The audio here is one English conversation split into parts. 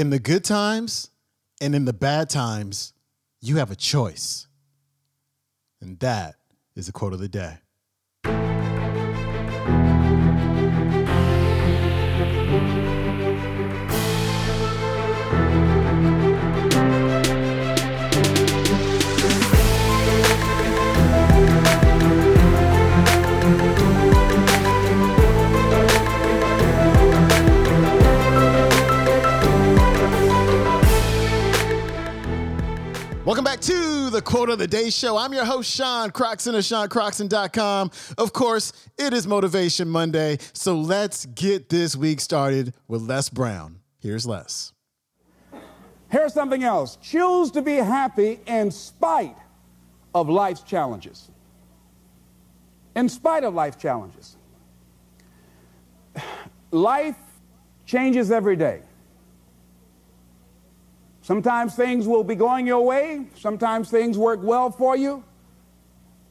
In the good times and in the bad times, you have a choice. And that is the quote of the day. Welcome back to the Quote of the Day Show. I'm your host, Sean Croxton of SeanCroxton.com. Of course, it is Motivation Monday, so let's get this week started with Les Brown. Here's Les. Here's something else choose to be happy in spite of life's challenges. In spite of life's challenges. Life changes every day. Sometimes things will be going your way. Sometimes things work well for you.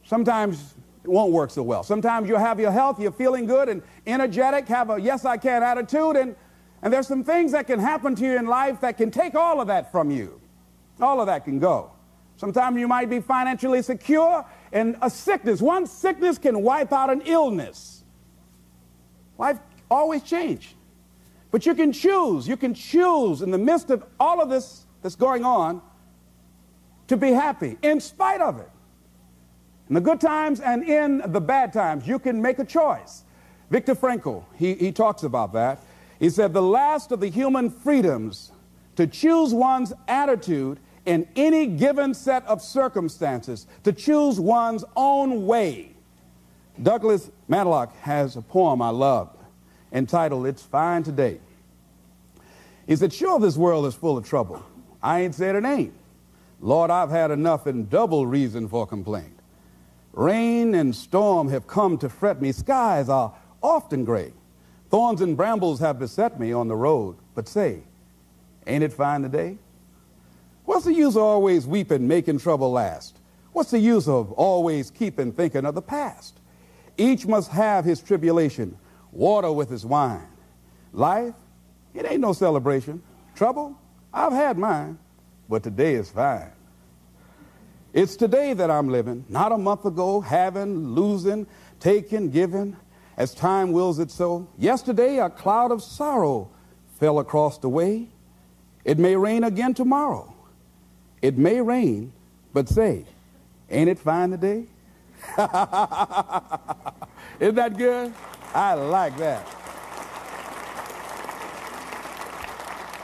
Sometimes it won't work so well. Sometimes you'll have your health, you're feeling good and energetic, have a yes, I can attitude, and, and there's some things that can happen to you in life that can take all of that from you. All of that can go. Sometimes you might be financially secure, and a sickness, one sickness can wipe out an illness. Life always change. But you can choose, you can choose in the midst of all of this that's going on to be happy in spite of it. In the good times and in the bad times, you can make a choice. Viktor Frankl, he, he talks about that. He said, The last of the human freedoms to choose one's attitude in any given set of circumstances, to choose one's own way. Douglas Malloch has a poem I love entitled It's Fine Today. He said, Sure, this world is full of trouble. I ain't said it ain't. Lord, I've had enough and double reason for complaint. Rain and storm have come to fret me. Skies are often gray. Thorns and brambles have beset me on the road. But say, ain't it fine today? What's the use of always weeping, making trouble last? What's the use of always keeping thinking of the past? Each must have his tribulation, water with his wine. Life, it ain't no celebration. Trouble, I've had mine, but today is fine. It's today that I'm living, not a month ago, having, losing, taking, giving, as time wills it so. Yesterday, a cloud of sorrow fell across the way. It may rain again tomorrow. It may rain, but say, ain't it fine today? Isn't that good? I like that.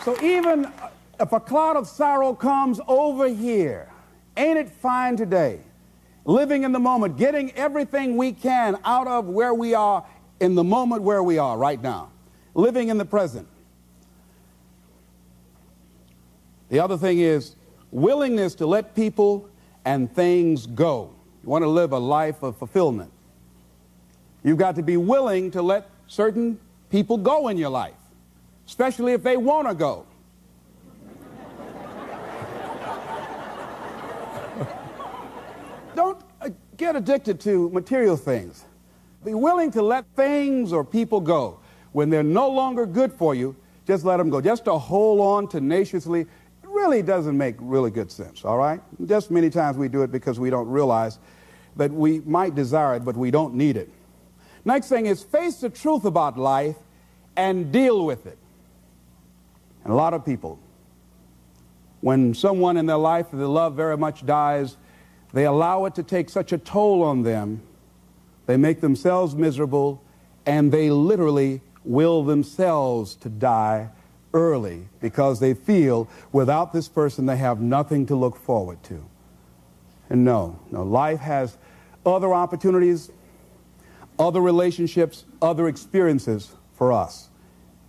So even if a cloud of sorrow comes over here, ain't it fine today? Living in the moment, getting everything we can out of where we are in the moment where we are right now, living in the present. The other thing is willingness to let people and things go. You want to live a life of fulfillment. You've got to be willing to let certain people go in your life, especially if they want to go. Don't uh, get addicted to material things. Be willing to let things or people go. When they're no longer good for you, just let them go. Just to hold on tenaciously it really doesn't make really good sense, all right? Just many times we do it because we don't realize that we might desire it, but we don't need it. Next thing is face the truth about life and deal with it. And a lot of people, when someone in their life that they love very much dies, they allow it to take such a toll on them. They make themselves miserable and they literally will themselves to die early because they feel without this person they have nothing to look forward to. And no, no, life has other opportunities, other relationships, other experiences for us.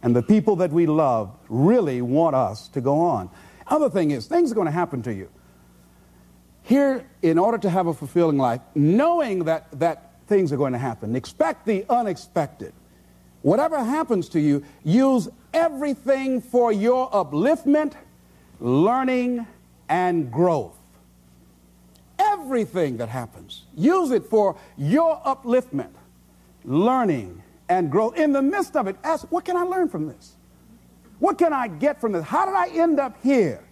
And the people that we love really want us to go on. Other thing is, things are going to happen to you. Here, in order to have a fulfilling life, knowing that, that things are going to happen, expect the unexpected. Whatever happens to you, use everything for your upliftment, learning, and growth. Everything that happens, use it for your upliftment, learning, and growth. In the midst of it, ask, what can I learn from this? What can I get from this? How did I end up here?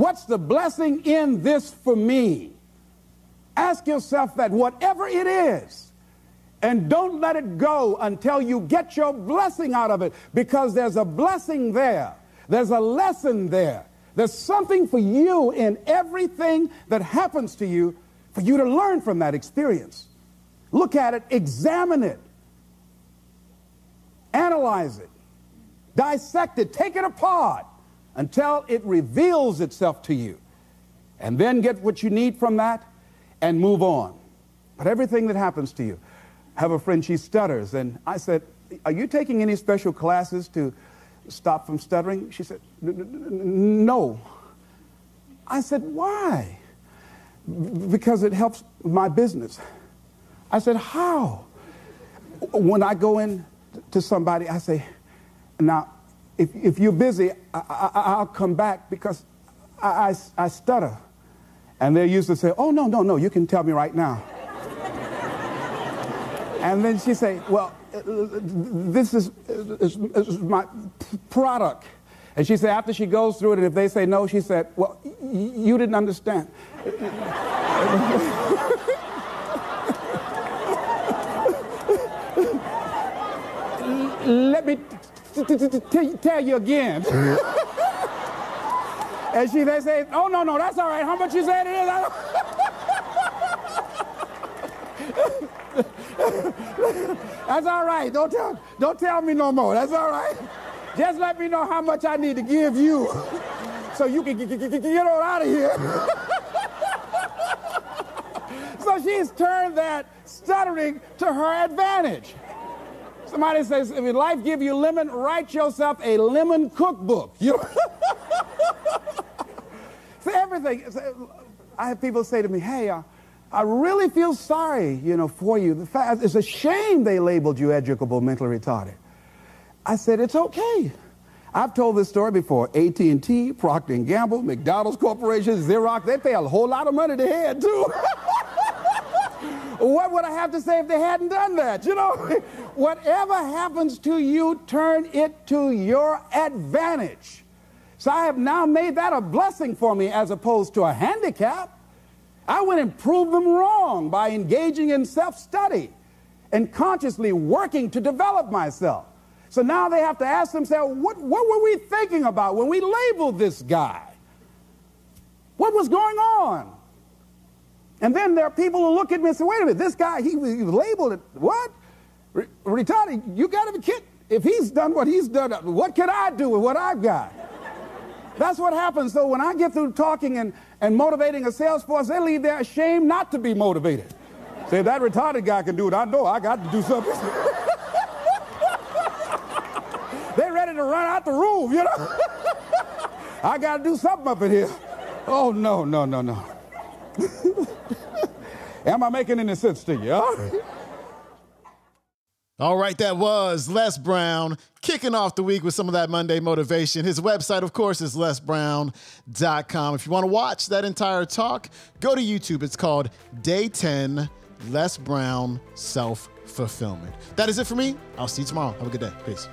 What's the blessing in this for me? Ask yourself that, whatever it is. And don't let it go until you get your blessing out of it because there's a blessing there. There's a lesson there. There's something for you in everything that happens to you for you to learn from that experience. Look at it, examine it, analyze it, dissect it, take it apart until it reveals itself to you. And then get what you need from that and move on. But everything that happens to you, I have a friend, she stutters, and I said, Are you taking any special classes to stop from stuttering? She said, No. I said, Why? Because it helps my business. I said, How? When I go in to somebody, I say, Now, if, if you're busy, I, will come back because I, I, I stutter. And they used to say, Oh, no, no, no, you can tell me right now. and then she say, Well, uh, uh, this is, uh, is, is, my product. And she said, after she goes through it, and if they say no, she said, Well, you didn't understand. Let me tell you again. and she they say, oh no, no, that's all right. How much you said it is? that's all right. Don't tell, don't tell me no more. That's all right. Just let me know how much I need to give you so you can get on out of here. so she's turned that stuttering to her advantage. Somebody says, if life give you lemon, write yourself a lemon cookbook. You know? Everything. I have people say to me, hey, uh, I really feel sorry, you know, for you. Fact, it's a shame they labeled you educable mentally retarded. I said, it's okay. I've told this story before. AT&T, Procter & Gamble, McDonald's Corporation, Xerox, they pay a whole lot of money to head, too. what would I have to say if they hadn't done that? You know, whatever happens to you, turn it to your advantage. So I have now made that a blessing for me as opposed to a handicap. I went and proved them wrong by engaging in self study and consciously working to develop myself. So now they have to ask themselves, what, what were we thinking about when we labeled this guy? What was going on? And then there are people who look at me and say, wait a minute, this guy, he, he was labeled it, what? Re- retarded, you got to be kidding. If he's done what he's done, what can I do with what I've got? That's what happens. So when I get through talking and, and motivating a sales force, they leave there ashamed not to be motivated. Say, that retarded guy can do it. I know I got to do something. They're ready to run out the room, you know? I got to do something up in here. Oh, no, no, no, no. Am I making any sense to you? All right, that was Les Brown kicking off the week with some of that Monday motivation. His website, of course, is lesbrown.com. If you want to watch that entire talk, go to YouTube. It's called Day 10 Les Brown Self Fulfillment. That is it for me. I'll see you tomorrow. Have a good day. Peace.